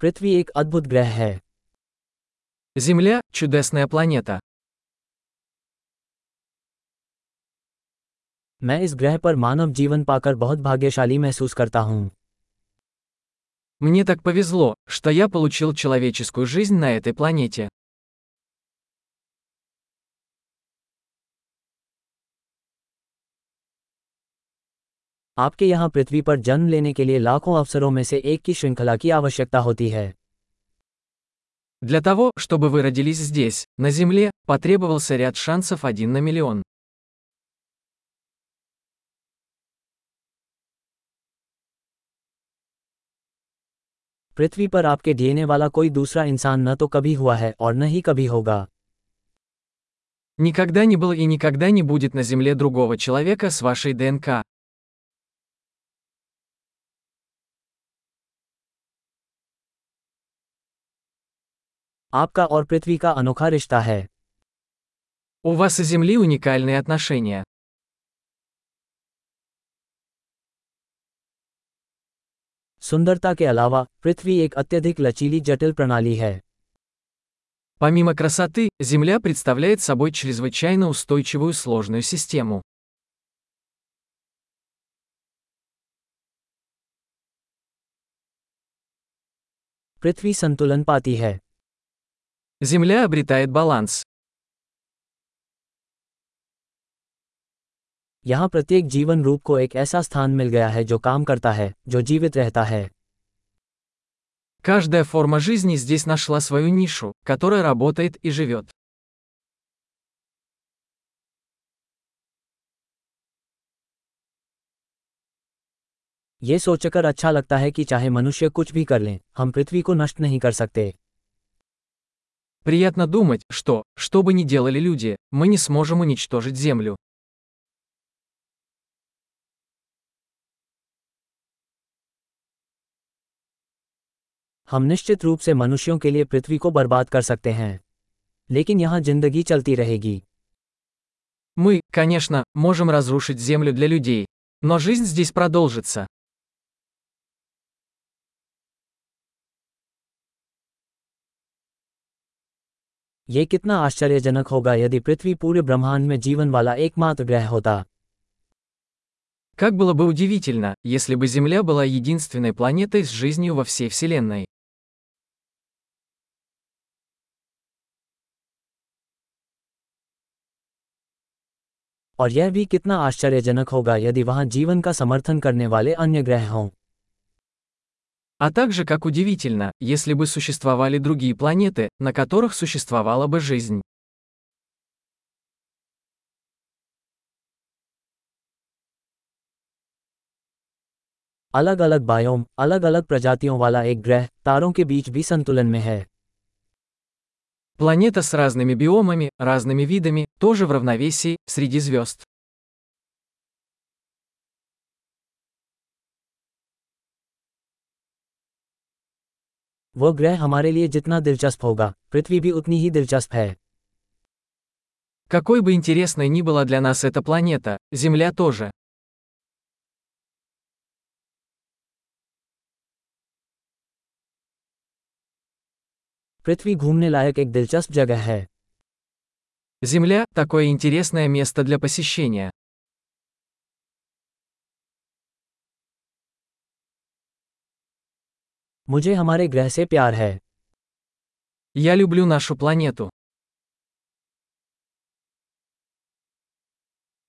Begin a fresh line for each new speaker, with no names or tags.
पृथ्वी एक अद्भुत ग्रह है
Земля – чудесная планета.
मैं इस ग्रह पर मानव जीवन पाकर बहुत भाग्यशाली महसूस करता हूँ
Мне так повезло, что я получил человеческую жизнь на этой планете.
आपके यहाँ पृथ्वी पर जन्म लेने के लिए लाखों अवसरों में से एक की श्रृंखला की आवश्यकता होती है
Для того, чтобы вы родились здесь, на Земле, потребовался ряд шансов один на миллион.
पृथ्वी पर आपके डीएनए वाला कोई दूसरा इंसान न तो कभी हुआ है और न ही कभी होगा
Никогда не было и никогда не будет на Земле другого человека с вашей ДНК.
आपका और पृथ्वी का अनोखा रिश्ता है
У вас и Земли уникальные отношения.
सुंदरता के अलावा पृथ्वी एक अत्यधिक लचीली जटिल प्रणाली है
Помимо красоты, Земля представляет собой чрезвычайно устойчивую сложную систему.
पृथ्वी संतुलन पाती है
Земля обретает баланс.
यहाँ प्रत्येक जीवन रूप को एक ऐसा स्थान मिल गया है जो काम करता है जो जीवित रहता है
Каждая форма жизни здесь нашла свою нишу, которая работает и живет.
ये सोचकर अच्छा लगता है कि चाहे मनुष्य कुछ भी कर लें हम पृथ्वी को नष्ट नहीं कर सकते
Приятно думать, что, что бы ни делали люди, мы не сможем уничтожить Землю.
हम निश्चित रूप से मनुष्यों के लिए पृथ्वी को बर्बाद कर सकते हैं लेकिन यहाँ जिंदगी चलती रहेगी
Мы, конечно, можем разрушить Землю для людей. Но жизнь здесь продолжится.
ये कितना आश्चर्यजनक होगा यदि पृथ्वी पूरे ब्रह्मांड में जीवन वाला एकमात्र ग्रह होता
Как было бы удивительно, если бы Земля была единственной планетой с жизнью во всей Вселенной.
और यह भी कितना आश्चर्यजनक होगा यदि वहाँ जीवन का समर्थन करने वाले अन्य ग्रह हों
А также как удивительно, если бы существовали другие планеты, на которых существовала бы жизнь.
अलग अलग बायोम अलग अलग प्रजातियों वाला एक ग्रह तारों के बीच भी संतुलन में है
Планета с разными биомами, разными видами, тоже в равновесии, среди звезд.
वो ग्रह हमारे लिए जितना दिलचस्प होगा पृथ्वी भी उतनी ही दिलचस्प है
Какой бы интересной ни была для нас эта планета, Земля тоже.
पृथ्वी घूमने लायक एक दिलचस्प जगह है
Земля – такое интересное место для посещения.
मुझे हमारे ग्रह से प्यार है
Я люблю нашу планету.